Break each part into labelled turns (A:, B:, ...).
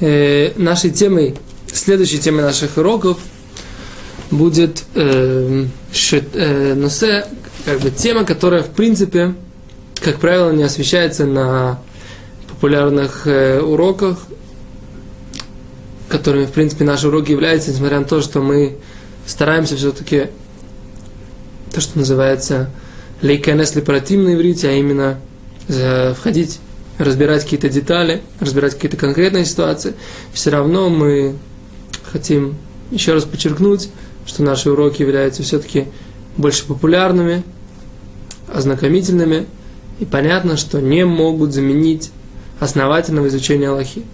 A: Э, нашей темой, следующей темой наших уроков будет э, шит, э, носе, как бы тема, которая, в принципе, как правило, не освещается на популярных э, уроках, которыми, в принципе, наши уроки являются, несмотря на то, что мы стараемся все-таки то, что называется лейканес лепаратим на иврите, а именно входить, разбирать какие-то детали, разбирать какие-то конкретные ситуации, все равно мы хотим еще раз подчеркнуть, что наши уроки являются все-таки больше популярными, ознакомительными, и понятно, что не могут заменить основательного изучения Аллахи.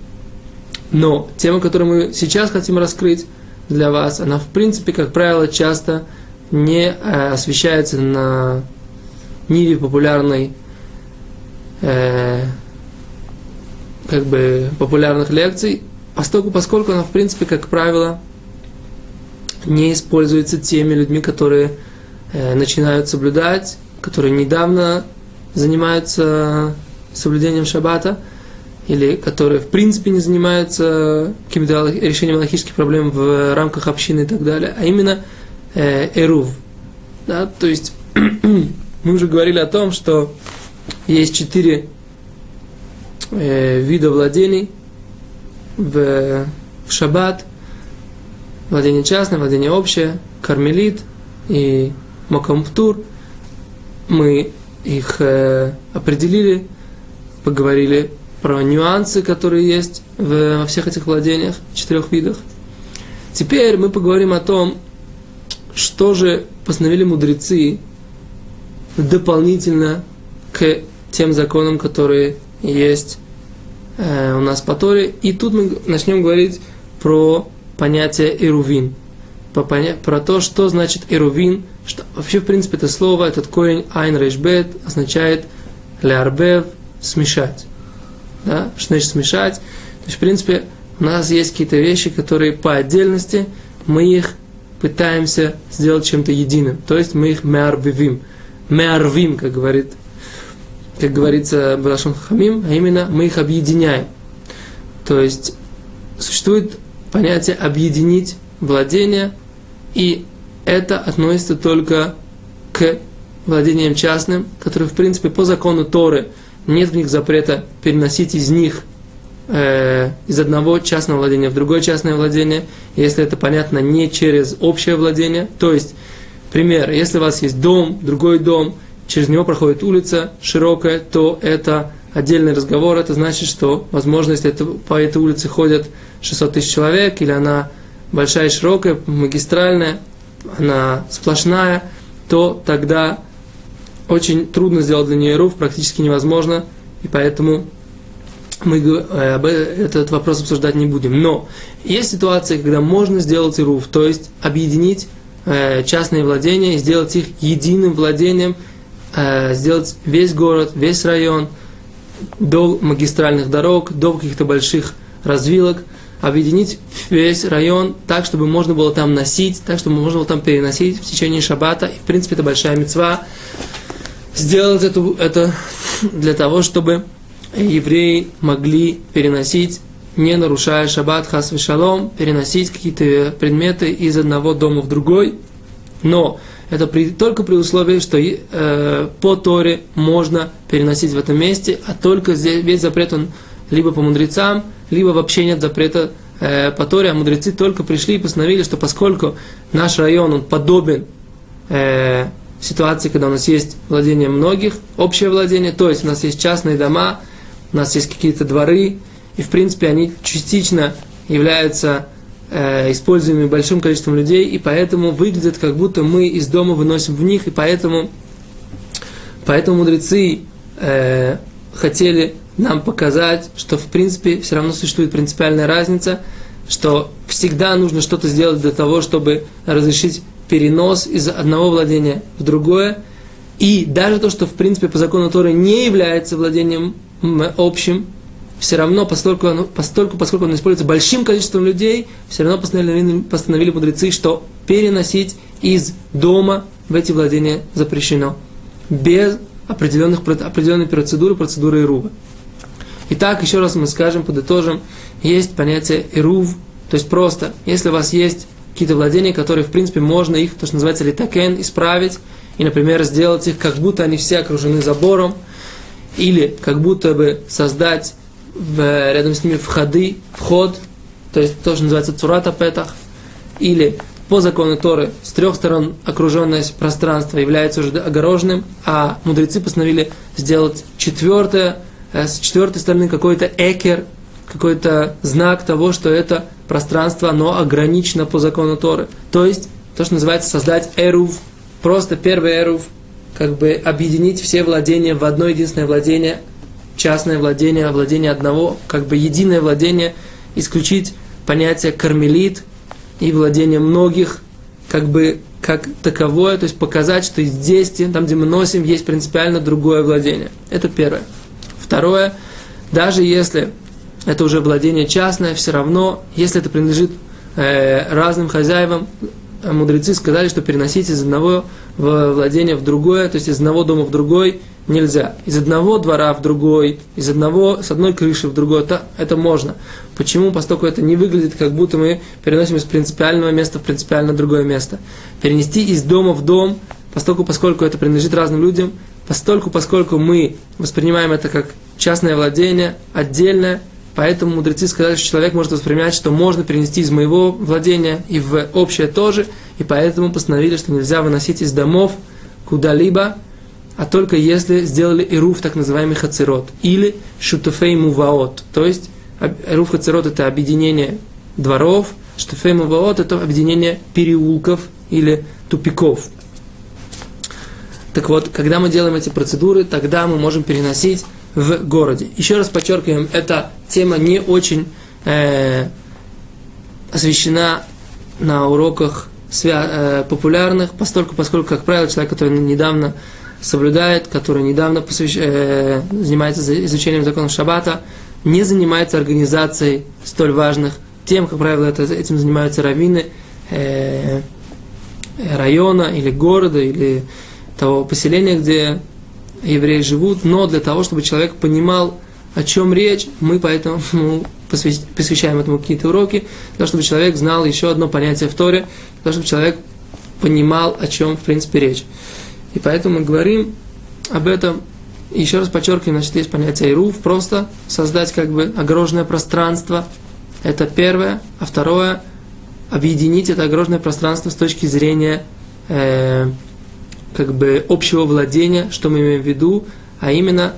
A: Но тема, которую мы сейчас хотим раскрыть для вас, она в принципе, как правило, часто не э, освещается на ниве популярной э, как бы популярных лекций, поскольку, поскольку она, в принципе, как правило, не используется теми людьми, которые э, начинают соблюдать, которые недавно занимаются соблюдением шаббата, или которые в принципе не занимаются каким-то решением логических проблем в рамках общины и так далее, а именно э, эрув. Да? То есть мы уже говорили о том, что есть четыре э, владений в, в шаббат. Владение частное, владение общее, кармелит и мокамптур. Мы их э, определили, поговорили про нюансы, которые есть в, во всех этих владениях, четырех видах. Теперь мы поговорим о том, что же постановили мудрецы дополнительно к тем законам, которые есть э, у нас по Торе. И тут мы начнем говорить про понятие эрувин, про, поня- про то, что значит эрувин, что вообще, в принципе, это слово, этот корень айн рейшбет означает лярбев, смешать. Да? Что значит смешать? То есть, в принципе, у нас есть какие-то вещи, которые по отдельности мы их пытаемся сделать чем-то единым. То есть мы их меарбивим. Меарвим, как говорит как говорится Балашон Хамим, а именно мы их объединяем. То есть существует понятие объединить владение, и это относится только к владениям частным, которые, в принципе, по закону Торы нет в них запрета переносить из них э, из одного частного владения в другое частное владение, если это понятно не через общее владение. То есть, пример, если у вас есть дом, другой дом, через него проходит улица широкая, то это отдельный разговор. Это значит, что, возможно, если это, по этой улице ходят 600 тысяч человек, или она большая и широкая, магистральная, она сплошная, то тогда очень трудно сделать для нее руф, практически невозможно, и поэтому мы э, об этот вопрос обсуждать не будем. Но есть ситуации, когда можно сделать руф, то есть объединить э, частные владения и сделать их единым владением, Э, сделать весь город, весь район до магистральных дорог, до каких-то больших развилок, объединить весь район так, чтобы можно было там носить, так, чтобы можно было там переносить в течение шаббата. И, в принципе, это большая мецва. Сделать эту, это для того, чтобы евреи могли переносить, не нарушая шаббат, хас шалом, переносить какие-то предметы из одного дома в другой. Но это при, только при условии, что э, по Торе можно переносить в этом месте, а только здесь весь запрет он либо по мудрецам, либо вообще нет запрета э, по Торе, а мудрецы только пришли и постановили, что поскольку наш район он подобен э, ситуации, когда у нас есть владение многих, общее владение, то есть у нас есть частные дома, у нас есть какие-то дворы, и в принципе они частично являются э, используемыми большим количеством людей, и поэтому выглядят, как будто мы из дома выносим в них, и поэтому, поэтому мудрецы э, хотели нам показать, что в принципе все равно существует принципиальная разница, что всегда нужно что-то сделать для того, чтобы разрешить перенос из одного владения в другое, и даже то, что в принципе по закону Торы не является владением общим, все равно, поскольку, оно, поскольку, поскольку он используется большим количеством людей, все равно постановили, постановили мудрецы, что переносить из дома в эти владения запрещено. Без определенных, определенной процедуры, процедуры Ирува. Итак, еще раз мы скажем, подытожим, есть понятие ирув, то есть просто, если у вас есть какие-то владения, которые, в принципе, можно их, то, что называется литакен, исправить, и, например, сделать их, как будто они все окружены забором, или как будто бы создать в, рядом с ними входы, вход, то есть то, что называется цурата петах, или по закону Торы с трех сторон окруженное пространство является уже огороженным, а мудрецы постановили сделать четвертое, э, с четвертой стороны какой-то экер, какой-то знак того, что это пространство, оно ограничено по закону Торы. То есть, то, что называется создать эрув, просто первый эрув, как бы объединить все владения в одно единственное владение, частное владение, владение одного, как бы единое владение, исключить понятие кармелит и владение многих, как бы как таковое, то есть показать, что здесь, там, где мы носим, есть принципиально другое владение. Это первое. Второе, даже если это уже владение частное, все равно, если это принадлежит э, разным хозяевам, мудрецы сказали, что переносить из одного владения в другое, то есть из одного дома в другой нельзя. Из одного двора в другой, из одного, с одной крыши в другой, это, это можно. Почему? Поскольку это не выглядит, как будто мы переносим из принципиального места в принципиально другое место. Перенести из дома в дом, поскольку, поскольку это принадлежит разным людям, постольку, поскольку мы воспринимаем это как частное владение, отдельное, Поэтому мудрецы сказали, что человек может воспринимать, что можно перенести из моего владения и в общее тоже, и поэтому постановили, что нельзя выносить из домов куда-либо, а только если сделали ируф, так называемый хацерот, или шутуфей муваот, то есть ируф хацерот это объединение дворов, шутуфей муваот это объединение переулков или тупиков. Так вот, когда мы делаем эти процедуры, тогда мы можем переносить в городе. Еще раз подчеркиваем, эта тема не очень э, освещена на уроках свя- э, популярных, поскольку, поскольку, как правило, человек, который недавно соблюдает, который недавно посвящ... э, занимается изучением законов Шаббата, не занимается организацией столь важных тем, как правило, это, этим занимаются раввины э, района или города, или того поселения, где евреи живут, но для того, чтобы человек понимал, о чем речь, мы поэтому посвящаем этому какие-то уроки, для того, чтобы человек знал еще одно понятие в Торе, для того, чтобы человек понимал, о чем, в принципе, речь. И поэтому мы говорим об этом, еще раз подчеркиваем, значит, есть понятие ируф, просто создать как бы огороженное пространство, это первое, а второе, объединить это огороженное пространство с точки зрения э, как бы общего владения, что мы имеем в виду, а именно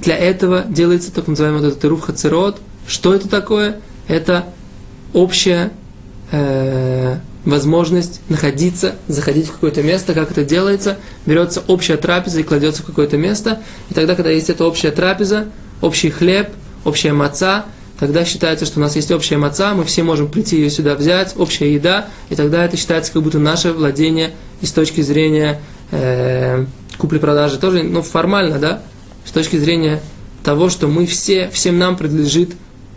A: для этого делается так называемый вот этот рух хацерот. Что это такое? Это общая э, возможность находиться, заходить в какое-то место, как это делается, берется общая трапеза и кладется в какое-то место, и тогда, когда есть эта общая трапеза, общий хлеб, общая маца, тогда считается, что у нас есть общая маца, мы все можем прийти ее сюда взять, общая еда, и тогда это считается как будто наше владение и с точки зрения э, купли-продажи тоже, ну, формально, да, с точки зрения того, что мы все, всем нам принадлежит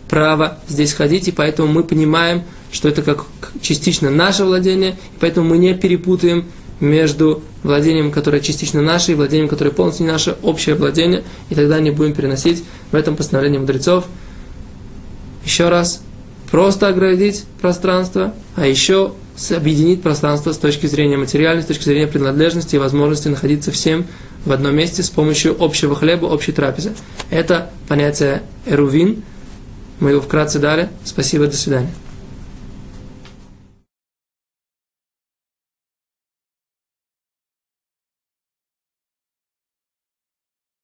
A: право здесь ходить, и поэтому мы понимаем, что это как частично наше владение, поэтому мы не перепутаем между владением, которое частично наше, и владением, которое полностью наше, общее владение, и тогда не будем переносить в этом постановлении мудрецов. Еще раз, просто оградить пространство, а еще объединить пространство с точки зрения материальной, с точки зрения принадлежности и возможности находиться всем в одном месте с помощью общего хлеба, общей трапезы. Это понятие эрувин. Мы его вкратце дали. Спасибо, до свидания.